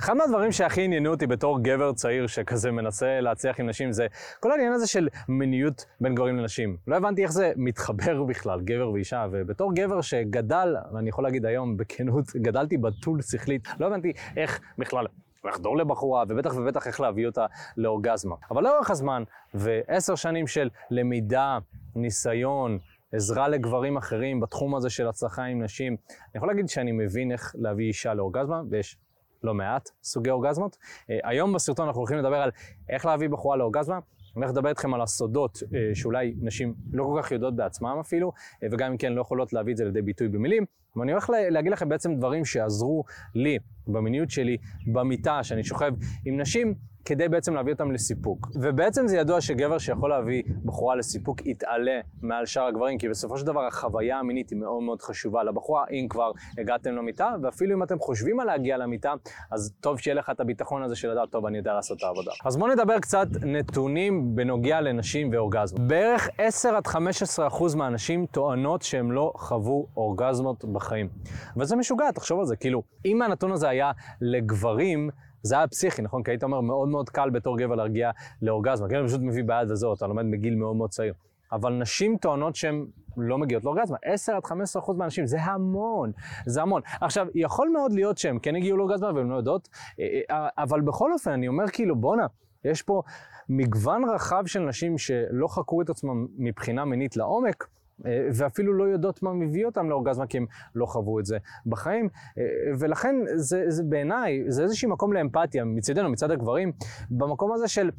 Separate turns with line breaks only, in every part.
אחד מהדברים שהכי עניינו אותי בתור גבר צעיר שכזה מנסה להצליח עם נשים זה כל העניין הזה של מיניות בין גברים לנשים. לא הבנתי איך זה מתחבר בכלל, גבר ואישה, ובתור גבר שגדל, ואני יכול להגיד היום בכנות, גדלתי בתול שכלית, לא הבנתי איך בכלל לחדור לבחורה, ובטח ובטח איך להביא אותה לאורגזמה. אבל לאורך הזמן, ועשר שנים של למידה, ניסיון, עזרה לגברים אחרים בתחום הזה של הצלחה עם נשים, אני יכול להגיד שאני מבין איך להביא אישה לאורגזמה, ויש לא מעט סוגי אורגזמות. אה, היום בסרטון אנחנו הולכים לדבר על איך להביא בחורה לאורגזמה. אני הולך לדבר איתכם על הסודות אה, שאולי נשים לא כל כך יודעות בעצמם אפילו, אה, וגם אם כן לא יכולות להביא את זה לידי ביטוי במילים. ואני הולך להגיד לכם בעצם דברים שעזרו לי במיניות שלי, במיטה, שאני שוכב עם נשים, כדי בעצם להביא אותם לסיפוק. ובעצם זה ידוע שגבר שיכול להביא בחורה לסיפוק יתעלה מעל שאר הגברים, כי בסופו של דבר החוויה המינית היא מאוד מאוד חשובה לבחורה, אם כבר הגעתם למיטה, ואפילו אם אתם חושבים על להגיע למיטה, אז טוב שיהיה לך את הביטחון הזה של לדעת, טוב, אני יודע לעשות את העבודה. אז בואו נדבר קצת נתונים בנוגע לנשים ואורגזמות. בערך 10 עד 15 אחוז מהנשים טוענות שהן לא חוו אורגזמות בחיים. וזה משוגע, תחשוב על זה, כאילו, אם הנתון הזה היה לגברים, זה היה פסיכי, נכון? כי היית אומר, מאוד מאוד קל בתור גבר להרגיע לאורגזמה. כן, פשוט מביא ביד וזהו, אתה לומד בגיל מאוד מאוד צעיר. אבל נשים טוענות שהן לא מגיעות לאורגזמה. 10 עד 15 אחוז מהנשים, זה המון, זה המון. עכשיו, יכול מאוד להיות שהן כן הגיעו לאורגזמה והן לא יודעות, אה, אה, אבל בכל אופן, אני אומר כאילו, בואנה, יש פה מגוון רחב של נשים שלא חקרו את עצמם מבחינה מינית לעומק, אה, ואפילו לא יודעות מה מביא אותם לאורגזמה, כי הם לא חוו את זה בחיים. אה, ולכן זה, זה בעיניי, זה איזשהו מקום לאמפתיה מצדנו, מצד הגברים, במקום הזה של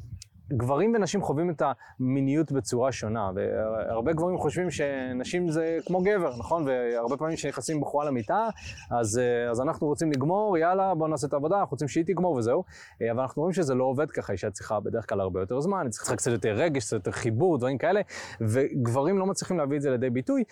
גברים ונשים חווים את המיניות בצורה שונה, והרבה גברים חושבים שנשים זה כמו גבר, נכון? והרבה פעמים כשנכנסים בחורה למיטה, אז, אז אנחנו רוצים לגמור, יאללה, בואו נעשה את העבודה, אנחנו רוצים שהיא תגמור וזהו. אבל אנחנו רואים שזה לא עובד ככה, אישה צריכה בדרך כלל הרבה יותר זמן, היא צריכה קצת יותר רגש, קצת יותר חיבור, דברים כאלה, וגברים לא מצליחים להביא את זה לידי ביטוי.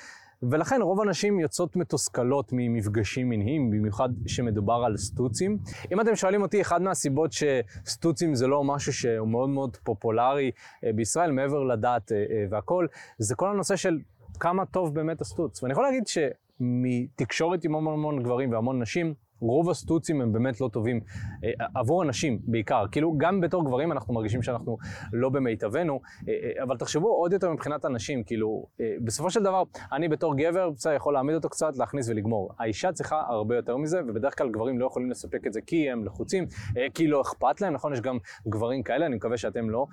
ולכן רוב הנשים יוצאות מתוסכלות ממפגשים מיניים, במיוחד שמדובר על סטוצים. אם אתם שואלים אותי, אחת מהסיבות שסטוצים זה לא משהו שהוא מאוד מאוד פופולרי אה, בישראל, מעבר לדת אה, אה, והכל, זה כל הנושא של כמה טוב באמת הסטוץ. ואני יכול להגיד שמתקשורת עם המון המון גברים והמון נשים, רוב הסטוצים הם באמת לא טובים אה, עבור אנשים בעיקר. כאילו, גם בתור גברים אנחנו מרגישים שאנחנו לא במיטבנו, אה, אה, אבל תחשבו עוד יותר מבחינת הנשים, כאילו, בסופו של דבר, אני בתור גבר, בסדר, יכול להעמיד אותו קצת, להכניס ולגמור. האישה צריכה הרבה יותר מזה, ובדרך כלל גברים לא יכולים לספק את זה כי הם לחוצים, כי לא אכפת להם, נכון? יש גם גברים כאלה, אני מקווה שאתם לא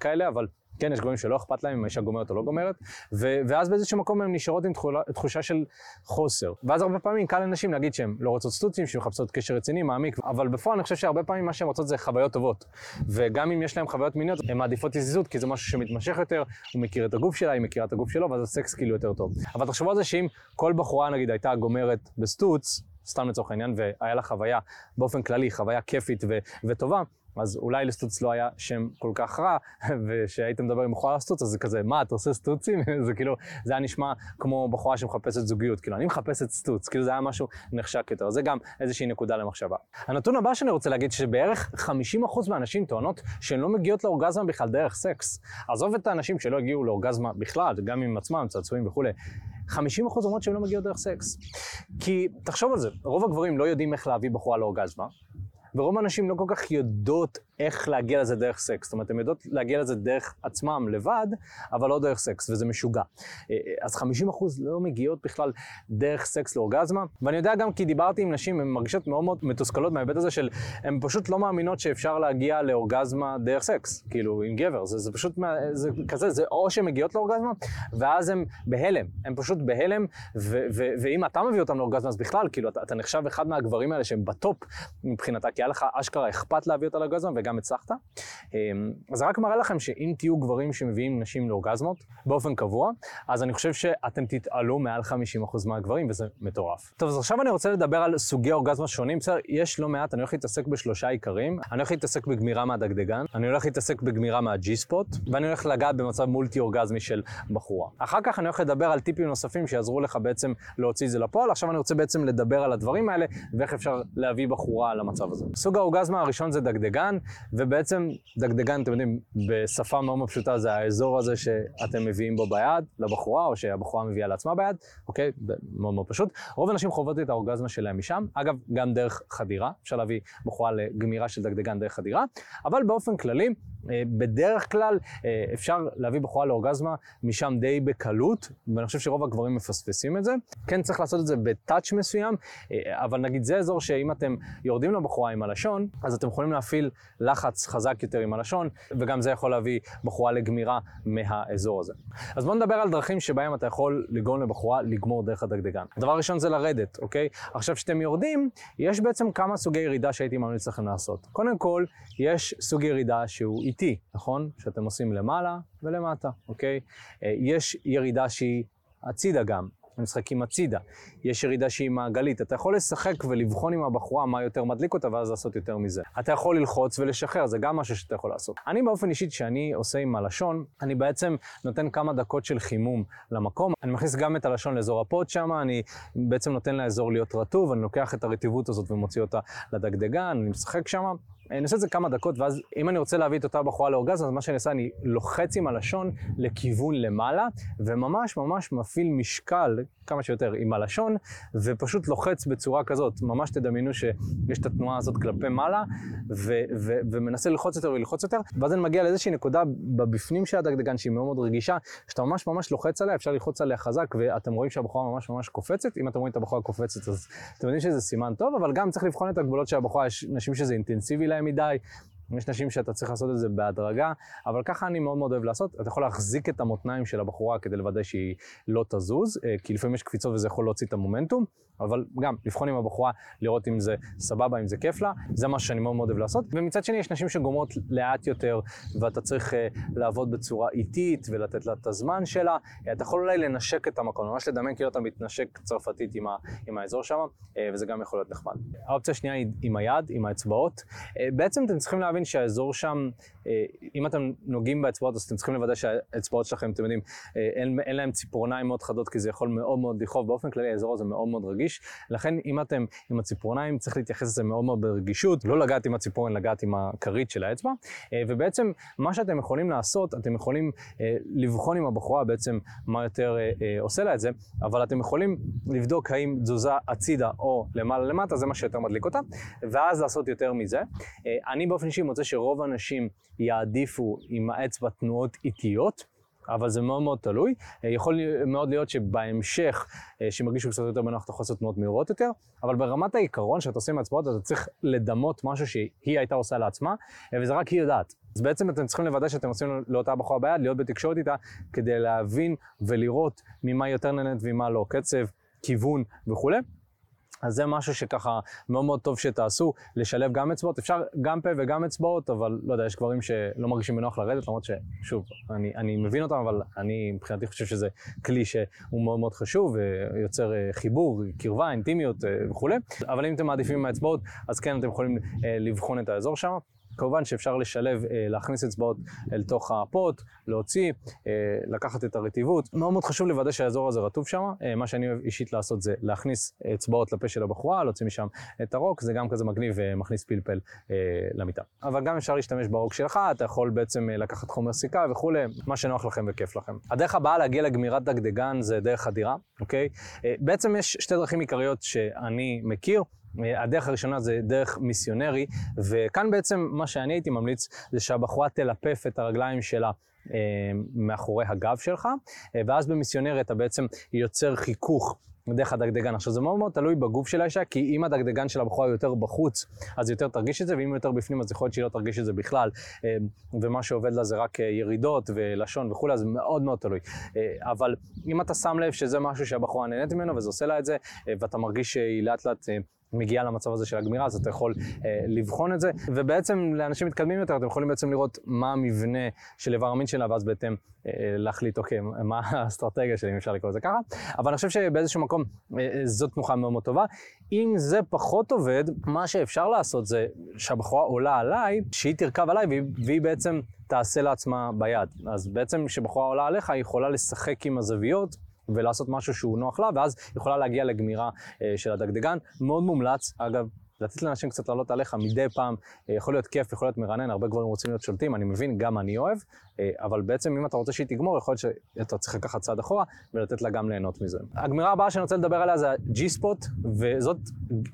כאלה, אבל... כן, יש גברים שלא אכפת להם אם האישה גומרת או לא גומרת, ו- ואז באיזשהו מקום הן נשארות עם תחולה, תחושה של חוסר. ואז הרבה פעמים קל לנשים להגיד שהן לא רוצות סטוצים, שהן מחפשות קשר רציני, מעמיק, אבל בפועל אני חושב שהרבה פעמים מה שהן רוצות זה חוויות טובות. וגם אם יש להן חוויות מיניות, הן מעדיפות יזיזות, כי זה משהו שמתמשך יותר, הוא מכיר את הגוף שלה, היא מכירה את הגוף שלו, ואז הסקס כאילו יותר טוב. אבל תחשבו על זה שאם כל בחורה נגיד הייתה גומרת בסטוץ, סתם לצורך העניין, והיה לה חוויה באופן כללי, חוויה כיפית ו- וטובה, אז אולי לסטוץ לא היה שם כל כך רע, ושהיית מדבר עם בחורה על סטוץ, אז זה כזה, מה, אתה עושה סטוצים? זה כאילו, זה היה נשמע כמו בחורה שמחפשת זוגיות, כאילו, אני מחפשת סטוץ, כאילו זה היה משהו נחשק יותר, זה גם איזושהי נקודה למחשבה. הנתון הבא שאני רוצה להגיד, שבערך 50% מהנשים טוענות שהן לא מגיעות לאורגזמה בכלל דרך סקס. עזוב את האנשים שלא הגיעו לאורגזמה בכלל, גם עם עצמם, צעצועים וכולי. 50% אומרות שהן לא מגיעות דרך סקס. כי, תחשוב על זה, רוב הגברים לא יודעים איך להביא בחורה לאורגזמה, ורוב האנשים לא כל כך יודעות איך להגיע לזה דרך סקס. זאת אומרת, הן יודעות להגיע לזה דרך עצמם לבד, אבל לא דרך סקס, וזה משוגע. אה, אז 50% לא מגיעות בכלל דרך סקס לאורגזמה, ואני יודע גם כי דיברתי עם נשים, הן מרגישות מאוד מאוד מתוסכלות מההיבט הזה של, הן פשוט לא מאמינות שאפשר להגיע לאורגזמה דרך סקס, כאילו, עם גבר. זה, זה פשוט, זה כזה, זה או שהן מגיעות לאורגזמה, ואז הן בהלם. הן פשוט בהלם, ו- ו- ואם אתה מביא אותם לאורגזמה, אז בכלל, כאילו, אתה, אתה נחשב אחד מהגברים האלה שהם בטופ מבחינתה, כי היה לך אשכרה אכפת להביא אותה לאורגזמה, וגם גם הצלחת. אמ, אז רק מראה לכם שאם תהיו גברים שמביאים נשים לאורגזמות באופן קבוע, אז אני חושב שאתם תתעלו מעל 50% מהגברים, וזה מטורף. טוב, אז עכשיו אני רוצה לדבר על סוגי אורגזמה שונים. בסדר, יש לא מעט, אני הולך להתעסק בשלושה עיקרים. אני הולך להתעסק בגמירה מהדגדגן, אני הולך להתעסק בגמירה מהג'י ספוט, ואני הולך לגעת במצב מולטי אורגזמי של בחורה. אחר כך אני הולך לדבר על טיפים נוספים שיעזרו לך בעצם להוציא את זה לפועל. עכשיו אני רוצה בעצם לדבר על הדברים האלה, ואיך אפשר להביא בחורה למצב הזה. סוג האורגזמה הראשון זה דגדגן. ובעצם דגדגן, אתם יודעים, בשפה מאוד מאוד פשוטה, זה האזור הזה שאתם מביאים בו ביד לבחורה, או שהבחורה מביאה לעצמה ביד, אוקיי? מאוד מאוד פשוט. רוב האנשים חוות את האורגזמה שלהם משם, אגב, גם דרך חדירה, אפשר להביא בחורה לגמירה של דגדגן דרך חדירה, אבל באופן כללי, בדרך כלל אה, אפשר להביא בחורה לאורגזמה משם די בקלות, ואני חושב שרוב הגברים מפספסים את זה. כן צריך לעשות את זה בטאץ' מסוים, אה, אבל נגיד זה אזור שאם אתם יורדים לבחורה עם הלשון, אז אתם יכולים להפעיל לחץ חזק יותר עם הלשון, וגם זה יכול להביא בחורה לגמירה מהאזור הזה. אז בואו נדבר על דרכים שבהם אתה יכול לגרום לבחורה לגמור דרך הדגדגן. הדבר הראשון זה לרדת, אוקיי? עכשיו כשאתם יורדים, יש בעצם כמה סוגי ירידה שהייתי ממליץ לכם לעשות. קודם כל, יש סוג ירידה שהוא איטי, נכון? שאתם עושים למעלה ולמטה, אוקיי? אה, יש ירידה שהיא הצידה גם, משחקים הצידה. יש ירידה שהיא מעגלית. אתה יכול לשחק ולבחון עם הבחורה מה יותר מדליק אותה, ואז לעשות יותר מזה. אתה יכול ללחוץ ולשחרר, זה גם משהו שאתה יכול לעשות. אני באופן אישי, כשאני עושה עם הלשון, אני בעצם נותן כמה דקות של חימום למקום. אני מכניס גם את הלשון לאזור הפוד שם, אני בעצם נותן לאזור להיות רטוב, אני לוקח את הרטיבות הזאת ומוציא אותה לדגדגן, אני משחק שם. אני עושה את זה כמה דקות, ואז אם אני רוצה להביא את אותה בחורה לאורגזם, אז מה שאני עושה, אני לוחץ עם הלשון לכיוון למעלה, וממש ממש מפעיל משקל כמה שיותר עם הלשון, ופשוט לוחץ בצורה כזאת. ממש תדמיינו שיש את התנועה הזאת כלפי מעלה, ו- ו- ומנסה ללחוץ יותר וללחוץ יותר, ואז אני מגיע לאיזושהי נקודה בבפנים של הדגדגן שהיא מאוד מאוד רגישה, שאתה ממש ממש לוחץ עליה, אפשר ללחוץ עליה חזק, ואתם רואים שהבחורה ממש ממש קופצת. אם אתם רואים את הבחורה קופצת, אז אתם יודעים שזה סימן טוב, אבל גם צריך לבחון את הגבולות של הבחורה, יש נשים שזה אינטנסיבי להם מדי, יש נשים שאתה צריך לעשות את זה בהדרגה, אבל ככה אני מאוד מאוד אוהב לעשות. אתה יכול להחזיק את המותניים של הבחורה כדי לוודא שהיא לא תזוז, אה, כי לפעמים יש קפיצות וזה יכול להוציא את המומנטום, אבל גם לבחון עם הבחורה, לראות אם זה סבבה, אם זה כיף לה, זה משהו שאני מאוד מאוד אוהב לעשות. ומצד שני, יש נשים שגומרות לאט יותר, ואתה צריך uh, לעבוד בצורה איטית ולתת לה את הזמן שלה. אתה יכול אולי לנשק את המקום, ממש לדמיין כאילו אתה מתנשק צרפתית עם, ה, עם האזור שם, וזה גם יכול להיות נחמד. האופציה השנייה היא עם היד, עם האצבעות. בעצם אתם צריכים להבין שהאזור שם, uh, אם אתם נוגעים באצבעות, אז אתם צריכים לוודא שהאצבעות שלכם, אתם יודעים, uh, אין, אין להם ציפורניים מאוד חדות, כי זה יכול מאוד מאוד לכאוב. באופן כללי, האזור הזה מאוד מאוד רגיש. לכן, אם אתם עם הציפורניים, צריך להתייחס לזה מאוד מאוד ברגישות, לא לגעת עם הציפורן, לגעת עם הכרית של האצבע. אה, ובעצם, מה שאתם יכולים לעשות, אתם יכולים אה, לבחון עם הבחורה בעצם מה יותר אה, עושה לה את זה, אבל אתם יכולים לבדוק האם תזוזה הצידה או למעלה למטה, זה מה שיותר מדליק אותה, ואז לעשות יותר מזה. אני באופן אישי מוצא שרוב האנשים יעדיפו עם האצבע תנועות איטיות. אבל זה מאוד מאוד תלוי. אה, יכול מאוד להיות שבהמשך, אה, שהם ירגישו קצת יותר בנוח, אתה יכול לעשות תנועות מהירות יותר, אבל ברמת העיקרון שאתה עושה עם הצבעות, אתה צריך לדמות משהו שהיא הייתה עושה לעצמה, אה, וזה רק היא יודעת. אז בעצם אתם צריכים לוודא שאתם עושים לאותה בחורה ביד, להיות בתקשורת איתה, כדי להבין ולראות ממה יותר נהנית ומה לא, קצב, כיוון וכולי. אז זה משהו שככה מאוד מאוד טוב שתעשו, לשלב גם אצבעות. אפשר גם פה וגם אצבעות, אבל לא יודע, יש גברים שלא מרגישים בנוח לרדת, למרות ששוב, אני, אני מבין אותם, אבל אני מבחינתי חושב שזה כלי שהוא מאוד מאוד חשוב, ויוצר אה, חיבור, קרבה, אינטימיות אה, וכולי. אבל אם אתם מעדיפים עם האצבעות, אז כן, אתם יכולים אה, לבחון את האזור שם. כמובן שאפשר לשלב, אה, להכניס אצבעות אל תוך הפוט, להוציא, אה, לקחת את הרטיבות. מאוד מאוד חשוב לוודא שהאזור הזה רטוב שם. אה, מה שאני אוהב אישית לעשות זה להכניס אצבעות לפה של הבחורה, להוציא משם את הרוק, זה גם כזה מגניב ומכניס פלפל למיטה. אבל גם אפשר להשתמש ברוק שלך, אתה יכול בעצם לקחת חומר סיכה וכולי, מה שנוח לכם וכיף לכם. הדרך הבאה להגיע לגמירת דגדגן זה דרך חדירה, אוקיי? בעצם יש שתי דרכים עיקריות שאני מכיר. הדרך הראשונה זה דרך מיסיונרי, וכאן בעצם מה שאני הייתי ממליץ זה שהבחורה תלפף את הרגליים שלה. אה, מאחורי הגב שלך, אה, ואז במיסיונרי אתה בעצם יוצר חיכוך דרך הדגדגן. עכשיו זה מאוד מאוד תלוי בגוף של האישה, כי אם הדגדגן של הבחורה יותר בחוץ, אז יותר תרגיש את זה, ואם יותר בפנים, אז יכול להיות שהיא לא תרגיש את זה בכלל, אה, ומה שעובד לה זה רק ירידות ולשון וכולי, אז מאוד מאוד תלוי. אבל אם אתה שם לב שזה משהו שהבחורה נהנית ממנו, וזה עושה לה את זה, ואתה מרגיש שהיא לאט לאט מגיעה למצב הזה של הגמירה, אז אתה יכול אה, לבחון את זה, ובעצם לאנשים מתקדמים יותר, אתם יכולים בעצם לראות מה המבנה של איבר המין שלה, ואז בהתאם אה, להחליט, אוקיי, מה האסטרטגיה שלי, אם אפשר לקרוא לזה ככה. אבל אני חושב שבאיזשהו מקום אה, אה, זאת תנוחה מאוד מאוד טובה. אם זה פחות עובד, מה שאפשר לעשות זה שהבחורה עולה עליי, שהיא תרכב עליי, והיא, והיא בעצם תעשה לעצמה ביד. אז בעצם כשבחורה עולה עליך, היא יכולה לשחק עם הזוויות. ולעשות משהו שהוא נוח לה, ואז יכולה להגיע לגמירה אה, של הדגדגן. מאוד מומלץ, אגב, לתת לאנשים קצת לעלות עליך מדי פעם, אה, יכול להיות כיף, יכול להיות מרענן, הרבה גברים רוצים להיות שולטים, אני מבין, גם אני אוהב, אה, אבל בעצם אם אתה רוצה שהיא תגמור, יכול להיות שאתה צריך לקחת צעד אחורה ולתת לה גם ליהנות מזה. הגמירה הבאה שאני רוצה לדבר עליה זה ה-G-Spot, וזאת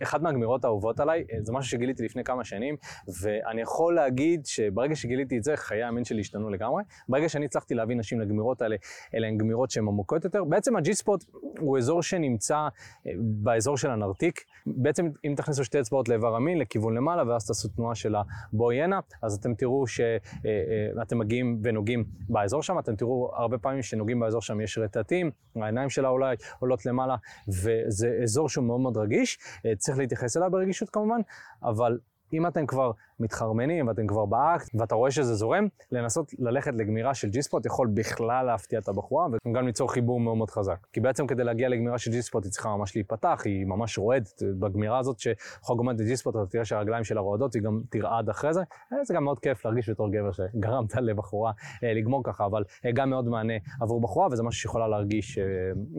אחת מהגמירות האהובות עליי, אה, זה משהו שגיליתי לפני כמה שנים, ואני יכול להגיד שברגע שגיליתי את זה, חיי המין שלי השתנו לגמרי. ברגע שאני הצלחתי להביא נשים לגמירות האלה, אלה הן גמירות שהן עמוקות יותר. בעצם ה-G-Spot הוא אזור שנמצא באזור של הנרתיק. בעצם אם תכניסו שתי אצבעות לאיבר המין, לכיוון למעלה, ואז תעשו תנועה של הבואיינה, אז אתם תראו שאתם מגיעים ונוגעים באזור שם, אתם תראו הרבה פעמים שנוגעים באזור שם יש רטטים, העיניים שלה אולי עולות למעלה, וזה אזור שהוא מאוד מאוד רגיש, צריך להתייחס אליו ברגישות כמובן, אבל אם אתם כבר מתחרמנים ואתם כבר באקט ואתה רואה שזה זורם, לנסות ללכת לגמירה של ג'י-ספוט יכול בכלל להפתיע את הבחורה וגם ליצור חיבור מאוד מאוד חזק. כי בעצם כדי להגיע לגמירה של ג'י-ספוט היא צריכה ממש להיפתח, היא ממש רועדת בגמירה הזאת, שחוג עומד לג'י-ספוט אתה תראה שהרגליים שלה רועדות, היא גם תרעד אחרי זה. אה, זה גם מאוד כיף להרגיש בתור גבר שגרמת לבחורה אה, לגמור ככה, אבל אה, גם מאוד מענה עבור בחורה וזה משהו שיכולה להרגיש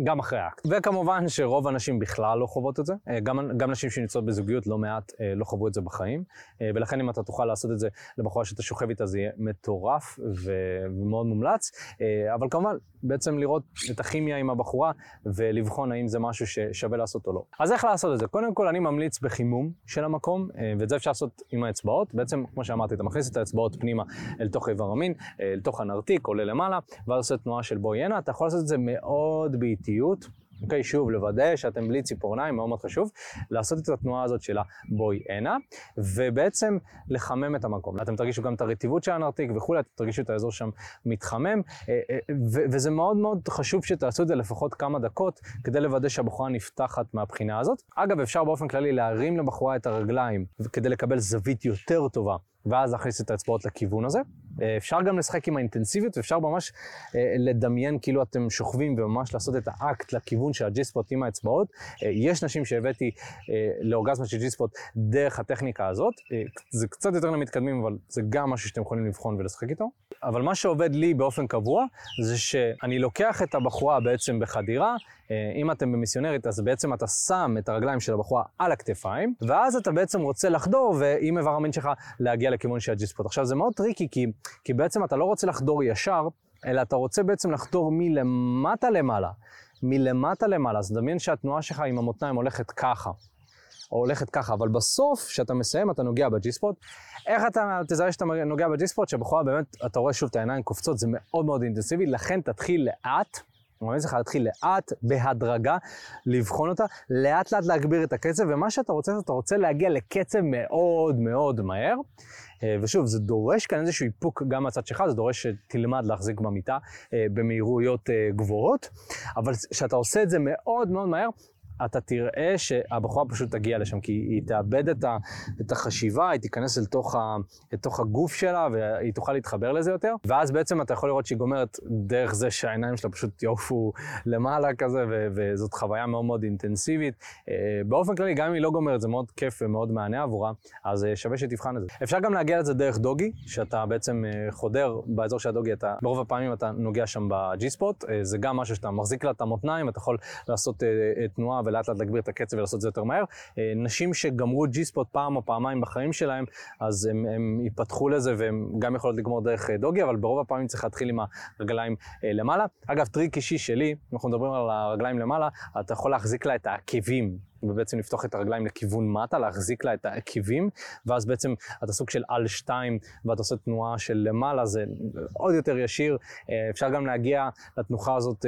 גם אחרי האקט. וכמובן שרוב הנשים בכלל לא חוות את זה, גם, גם נשים שנמצאות בזוגיות לא מעט לא חוו את זה בחיים, ולכן אתה תוכל לעשות את זה לבחורה שאתה שוכב איתה, זה יהיה מטורף ומאוד מומלץ. אה, אבל כמובן, בעצם לראות את הכימיה עם הבחורה ולבחון האם זה משהו ששווה לעשות או לא. אז איך לעשות את זה? קודם כל, אני ממליץ בחימום של המקום, אה, ואת זה אפשר לעשות עם האצבעות. בעצם, כמו שאמרתי, אתה מכניס את האצבעות פנימה אל תוך איבר המין, אה, אל תוך הנרתיק, עולה למעלה, ואז עושה תנועה של בואי הנה. אתה יכול לעשות את זה מאוד באיטיות. אוקיי, שוב, לוודא שאתם בלי ציפורניים, מאוד מאוד חשוב, לעשות את התנועה הזאת של הבואי הנה, ובעצם לחמם את המקום. אתם תרגישו גם את הרטיבות של הנרתיק וכולי, אתם תרגישו את האזור שם מתחמם, אה, אה, וזה מאוד מאוד חשוב שתעשו את זה לפחות כמה דקות, כדי לוודא שהבחורה נפתחת מהבחינה הזאת. אגב, אפשר באופן כללי להרים לבחורה את הרגליים, כדי לקבל זווית יותר טובה, ואז להכניס את האצבעות לכיוון הזה. אה, אפשר גם לשחק עם האינטנסיביות, ואפשר ממש אה, לדמיין כאילו אתם שוכבים וממש לעשות את האקט לכיוון של הג'יספוט עם האצבעות. אה, יש נשים שהבאתי לאורגזמה של ג'יספוט דרך הטכניקה הזאת. זה קצת יותר למתקדמים, אבל זה גם משהו שאתם יכולים לבחון ולשחק איתו. אבל מה שעובד לי באופן קבוע, זה שאני לוקח את הבחורה בעצם בחדירה, אם אתם במיסיונרית, אז בעצם אתה שם את הרגליים של הבחורה על הכתפיים, ואז אתה בעצם רוצה לחדור, ועם איבר המין שלך להגיע לכיוון של ה G-spot. עכשיו, זה מאוד טריקי, כי כי בעצם אתה לא רוצה לחדור ישר, אלא אתה רוצה בעצם לחדור מלמטה למעלה. מלמטה למעלה. אז דמיין שהתנועה שלך עם המותניים הולכת ככה. או הולכת ככה, אבל בסוף, כשאתה מסיים, אתה נוגע ב G-spot. איך אתה תזהה שאתה נוגע ב G-spot? שבחורה באמת, אתה רואה שוב את העיניים קופצות, זה מאוד מאוד אינטנסיבי, לכן תתחיל לאט. אני ממליץ לך להתחיל לאט, בהדרגה, לבחון אותה, לאט לאט להגביר את הקצב, ומה שאתה רוצה, אתה רוצה להגיע לקצב מאוד מאוד מהר. אה, ושוב, זה דורש כאן איזשהו איפוק גם מהצד שלך, זה דורש שתלמד להחזיק במיטה אה, במהירויות אה, גבוהות, אבל כשאתה עושה את זה מאוד מאוד מהר, אתה תראה שהבחורה פשוט תגיע לשם, כי היא תאבד את, ה, את החשיבה, היא תיכנס אל תוך, ה, תוך הגוף שלה והיא תוכל להתחבר לזה יותר, ואז בעצם אתה יכול לראות שהיא גומרת דרך זה שהעיניים שלה פשוט יעופו למעלה כזה, ו, וזאת חוויה מאוד מאוד אינטנסיבית. אה, באופן כללי, גם אם היא לא גומרת, זה מאוד כיף ומאוד מהנה עבורה, אז אה, שווה שתבחן את זה. אפשר גם להגיע לזה דרך doggy, שאתה בעצם אה, חודר באזור של ה doggy, אתה, ברוב הפעמים אתה נוגע שם ב G-spot, זה גם משהו שאתה מחזיק לה את המותניים, אתה יכול לעשות תנועה ולאט לאט להגביר את הקצב ולעשות את זה יותר מהר. אה, נשים שגמרו spot פעם או פעמיים בחיים שלהם, אז הם, הם ייפתחו לזה והם גם יכולות לגמור דרך אה, doggy, אבל ברוב הפעמים צריך להתחיל עם הרגליים אה, למעלה. אגב, טריק אישי שלי, אנחנו מדברים על הרגליים למעלה, אתה יכול להחזיק לה את העקבים. ובעצם לפתוח את הרגליים לכיוון מטה, להחזיק לה את העקבים, ואז בעצם אתה סוג של על שתיים, ואתה עושה תנועה של למעלה, זה עוד יותר ישיר. אפשר גם להגיע לתנוחה הזאת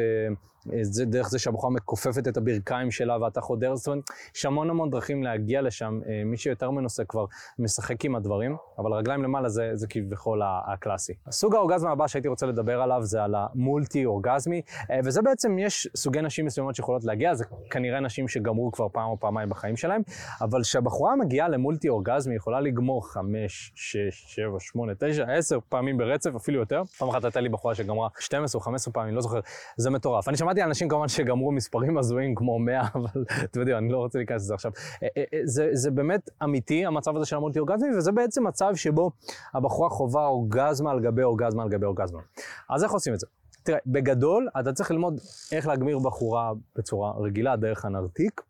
זה דרך זה שהבחורה מכופפת את הברכיים שלה ואתה חודר, זאת אומרת, יש המון המון דרכים להגיע לשם. אה, מי שיותר מנוסה כבר משחק עם הדברים, אבל רגליים למעלה זה, זה כביכול הקלאסי. הסוג האורגזמה הבא שהייתי רוצה לדבר עליו זה על המולטי אורגזמי, אה, וזה בעצם, יש סוגי נשים מסוימות שיכולות להגיע, זה כנראה נשים שגמרו כבר פעם או פעמיים בחיים שלהם, אבל כשהבחורה מגיעה למולטי אורגזמי, יכולה לגמור חמש, שש, שבע, שמונה, תשע, עשר פעמים ברצף, אפילו יותר. פעם אחת הייתה לי בחורה שגמרה 12 או 15 פעמים, לא זוכר, זה מטורף. אני שמעתי אנשים כמובן שגמרו מספרים הזויים כמו 100, אבל אתם יודעים, אני לא רוצה להיכנס לזה עכשיו. אה, אה, אה, זה, זה באמת אמיתי, המצב הזה של המולטי אורגזמי, וזה בעצם מצב שבו הבחורה חווה אורגזמה על גבי אורגזמה על גבי אורגזמה. אז איך עושים את זה? תראה, בגדול, אתה צריך ללמוד איך להגמיר בחורה בצורה רגילה דרך הנרתיק.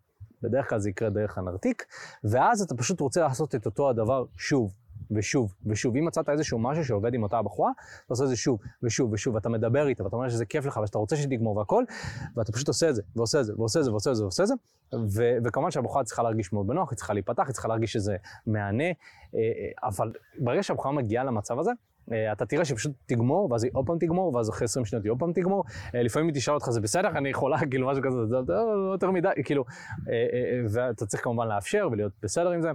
בדרך כלל זה יקרה דרך הנרתיק, ואז אתה פשוט רוצה לעשות את אותו הדבר שוב. ושוב ושוב. אם מצאת איזשהו משהו שעובד עם אותה הבחורה, אתה עושה את זה שוב ושוב ושוב, ואתה מדבר איתה, ואתה אומר שזה כיף לך, ושאתה רוצה שתגמור והכל, ואתה פשוט עושה את זה, ועושה את זה, ועושה את זה, ועושה את זה, ועושה את זה, ו- וכמובן שהבחורה צריכה להרגיש מאוד בנוח, היא צריכה להיפתח, היא צריכה להרגיש שזה מהנה, אה, אה, אבל ברגע שהבחורה מגיעה למצב הזה, אתה תראה שפשוט תגמור, ואז היא עוד פעם תגמור, ואז אחרי 20 שניות היא עוד פעם תגמור. לפעמים היא תשאל אותך, זה בסדר, אני יכולה, כאילו משהו כזה, זה יותר מדי, כאילו, ואתה צריך כמובן לאפשר ולהיות בסדר עם זה.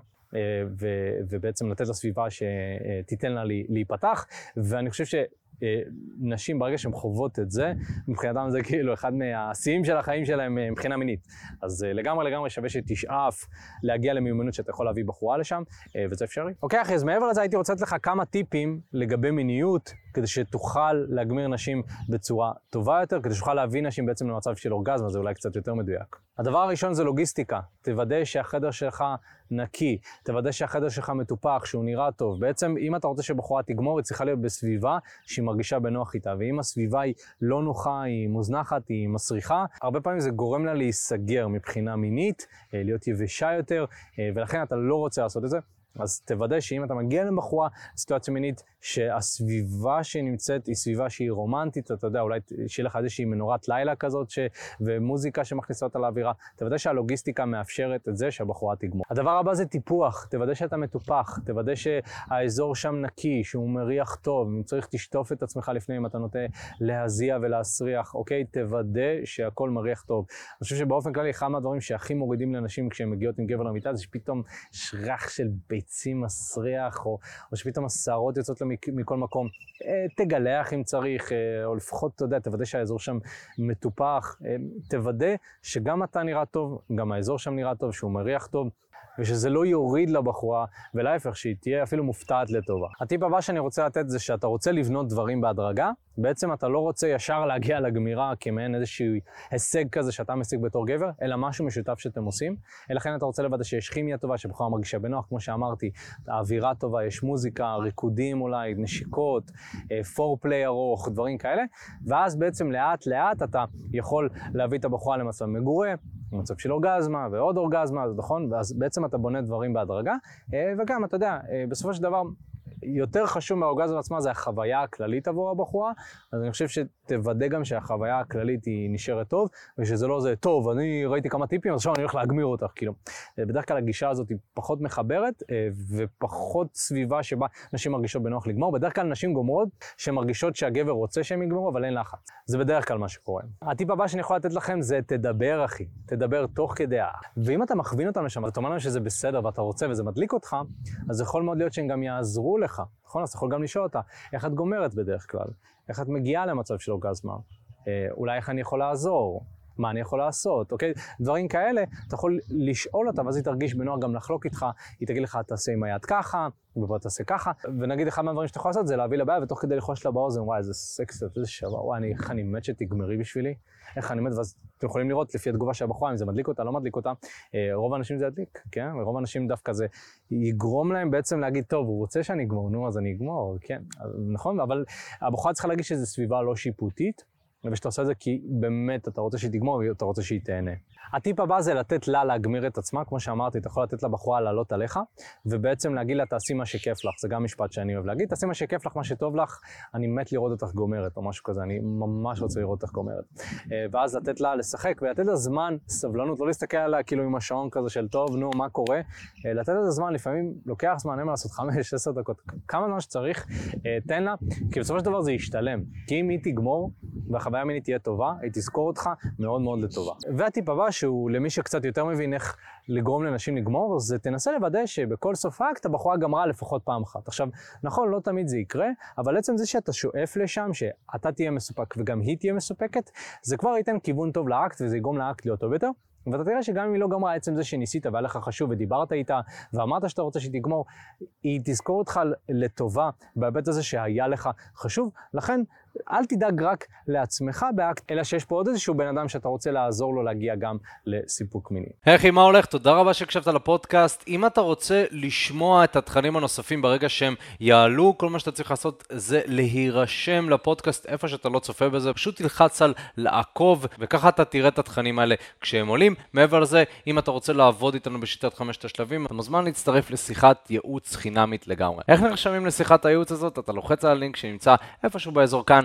ובעצם לתת לסביבה שתיתן לה להיפתח, ואני חושב ש... אה, נשים ברגע שהן חוות את זה, מבחינתם זה כאילו אחד מהשיאים של החיים שלהם אה, מבחינה מינית. אז אה, לגמרי לגמרי שווה שתשאף להגיע למיומנות שאתה יכול להביא בחורה לשם, וזה אפשרי. אוקיי אחי, אז מעבר לזה הייתי רוצה לתת לך כמה טיפים לגבי מיניות, כדי שתוכל להגמיר נשים בצורה טובה יותר, כדי שתוכל להביא נשים בעצם למצב של אורגזמה, זה אולי קצת יותר מדויק. הדבר הראשון זה לוגיסטיקה, תוודא שהחדר שלך נקי, תוודא שהחדר שלך מטופח, שהוא נראה טוב. בעצם, אם אתה רוצה שבחורה תגמור, היא צריכה להיות בסביבה שהיא מרגישה בנוח איתה. ואם הסביבה היא לא נוחה, היא מוזנחת, היא מסריחה, הרבה פעמים זה גורם לה להיסגר מבחינה מינית, אה, להיות יבשה יותר, אה, ולכן אתה לא רוצה לעשות את זה. אז תוודא שאם אתה מגיע לבחורה, סיטואציה מינית, שהסביבה שנמצאת היא סביבה שהיא רומנטית, אתה יודע, אולי שיהיה לך איזושהי מנורת לילה כזאת, ש... ומוזיקה שמכניסה אותה לאווירה. תוודא שהלוגיסטיקה מאפשרת את זה שהבחורה תגמור. הדבר הבא זה טיפוח, תוודא שאתה מטופח, תוודא שהאזור שם נקי, שהוא מריח טוב, אם צריך תשטוף את עצמך לפני אם אתה נוטה להזיע ולהסריח, אוקיי? תוודא שהכל מריח טוב. אני חושב שבאופן כללי, אחד מהדברים שהכי מורידים לנשים כשהן מגיעות עם גבר למיטה, זה שפתאום יש של ביצים מסריח, או, או שפתאום מכל מקום. אה, תגלח אם צריך, אה, או לפחות, אתה יודע, תוודא שהאזור שם מטופח. אה, תוודא שגם אתה נראה טוב, גם האזור שם נראה טוב, שהוא מריח טוב. ושזה לא יוריד לבחורה, ולהפך, שהיא תהיה אפילו מופתעת לטובה. הטיפ הבא שאני רוצה לתת זה שאתה רוצה לבנות דברים בהדרגה, בעצם אתה לא רוצה ישר להגיע לגמירה כמעין איזשהו הישג כזה שאתה משיג בתור גבר, אלא משהו משותף שאתם עושים. לכן אתה רוצה לוודא שיש כימיה טובה, שבחורה מרגישה בנוח, כמו שאמרתי, האווירה טובה, יש מוזיקה, ריקודים אולי, נשיקות, פורפליי אה, ארוך, דברים כאלה, ואז בעצם לאט לאט אתה יכול להביא את הבחורה למצב מגורה, מצב של אורגזמה ועוד אורגזמה, נכון? ואז בעצם אתה בונה דברים בהדרגה, אה, וגם, אתה יודע, אה, בסופו של דבר, יותר חשוב מהאורגזמה עצמה זה החוויה הכללית עבור הבחורה, אז אני חושב שתוודא גם שהחוויה הכללית היא נשארת טוב, ושזה לא זה, טוב, אני ראיתי כמה טיפים, אז עכשיו אני הולך להגמיר אותך, כאילו. בדרך כלל הגישה הזאת היא פחות מחברת, אה, ופחות סביבה שבה נשים מרגישות בנוח לגמור. בדרך כלל נשים גומרות שמרגישות שהגבר רוצה שהם יגמרו, אבל אין לחץ. זה בדרך כלל מה שקורה. הטיפ הבא שאני יכול לתת לכם זה תדבר, אחי. תדבר תוך כדי ה... ואם אתה מכווין אותם לשם, ואתה אומר להם שזה בסדר ואתה רוצה וזה מדליק אותך, אז יכול מאוד להיות שהם גם יעזרו לך, נכון? אז אתה יכול גם לשאול אותה, איך את גומרת בדרך כלל? איך את מגיעה למצב של אורגזמה? אה, אולי איך אני יכול לעזור? מה אני יכול לעשות, אוקיי? דברים כאלה, אתה יכול לשאול אותה, ואז היא תרגיש בנוח גם לחלוק איתך, היא תגיד לך, תעשה עם היד ככה, ופה תעשה ככה, ונגיד אחד מהדברים שאתה יכול לעשות זה להביא לבעיה, ותוך כדי לחוש לה באוזן, וואי, איזה סקסי, איזה שווה, וואי, אני, איך אני מת שתגמרי בשבילי, איך אני מת, ואז אתם יכולים לראות לפי התגובה של הבחורה, אם זה מדליק אותה, לא מדליק אותה, אה, רוב האנשים זה ידליק, כן? ורוב האנשים דווקא זה יגרום להם בעצם להגיד, טוב, הוא רוצה שאני אגמור, נו, אז אני אגמור, כן, נכון, אבל הבחורה צריכה להגיד שזו סביבה לא שיפוטית. ושאתה עושה את זה כי באמת אתה רוצה שהיא תגמור ואתה רוצה שהיא תהנה. הטיפ הבא זה לתת לה להגמיר את עצמה, כמו שאמרתי, אתה יכול לתת לבחורה לעלות עליך, ובעצם להגיד לה, תעשי מה שכיף לך, זה גם משפט שאני אוהב להגיד, תעשי מה שכיף לך, מה שטוב לך, אני מת לראות אותך גומרת, או משהו כזה, אני ממש רוצה לראות אותך גומרת. אה, ואז לתת לה לשחק, ולתת לה זמן, סבלנות, לא להסתכל עליה כאילו עם השעון כזה של טוב, נו, מה קורה? אה, לתת לה זמן, לפעמים לוקח זמן, אין מה לעשות, חמש, עשר דקות, כמה זמן שצריך, אה, תן לה, כי בסופו של דבר זה ישתלם. כי אם היא תגמור, והחוויה המינית תהיה טובה, היא תזכור אותך מאוד מאוד לטובה. והטיפ הבא, שהוא למי שקצת יותר מבין איך לגרום לנשים לגמור, זה תנסה לוודא שבכל סוף האקט הבחורה גמרה לפחות פעם אחת. עכשיו, נכון, לא תמיד זה יקרה, אבל עצם זה שאתה שואף לשם, שאתה תהיה מסופק וגם היא תהיה מסופקת, זה כבר ייתן כיוון טוב לאקט וזה יגרום לאקט להיות טוב יותר. ואתה תראה שגם אם היא לא גמרה, עצם זה שניסית והיה לך חשוב ודיברת איתה ואמרת שאתה רוצה שהיא תגמור, היא תזכור אותך לטובה בהיבט הזה שהיה לך חשוב. לכן אל תדאג רק לעצמך באקט, אלא שיש פה עוד איזשהו בן אדם שאתה רוצה לעזור לו להגיע גם לסיפוק מיני.
אחי, מה הולך? תודה רבה שהקשבת לפודקאסט. אם אתה רוצה לשמוע את התכנים הנוספים ברגע שהם יעלו, כל מה שאתה צריך לעשות זה להירשם לפודקאסט איפה שאתה לא צופה בזה, פשוט תלחץ על לעקוב, וככה אתה תראה את התכנים האלה כשהם עולים. מעבר לזה, אם אתה רוצה לעבוד איתנו בשיטת חמשת השלבים, אתה מוזמן להצטרף לשיחת ייעוץ חינמית לגמרי. איך נרשמים לשיחת הייעוץ הזאת? אתה לוחץ על הלינק שנמצא איפשהו באזור כאן,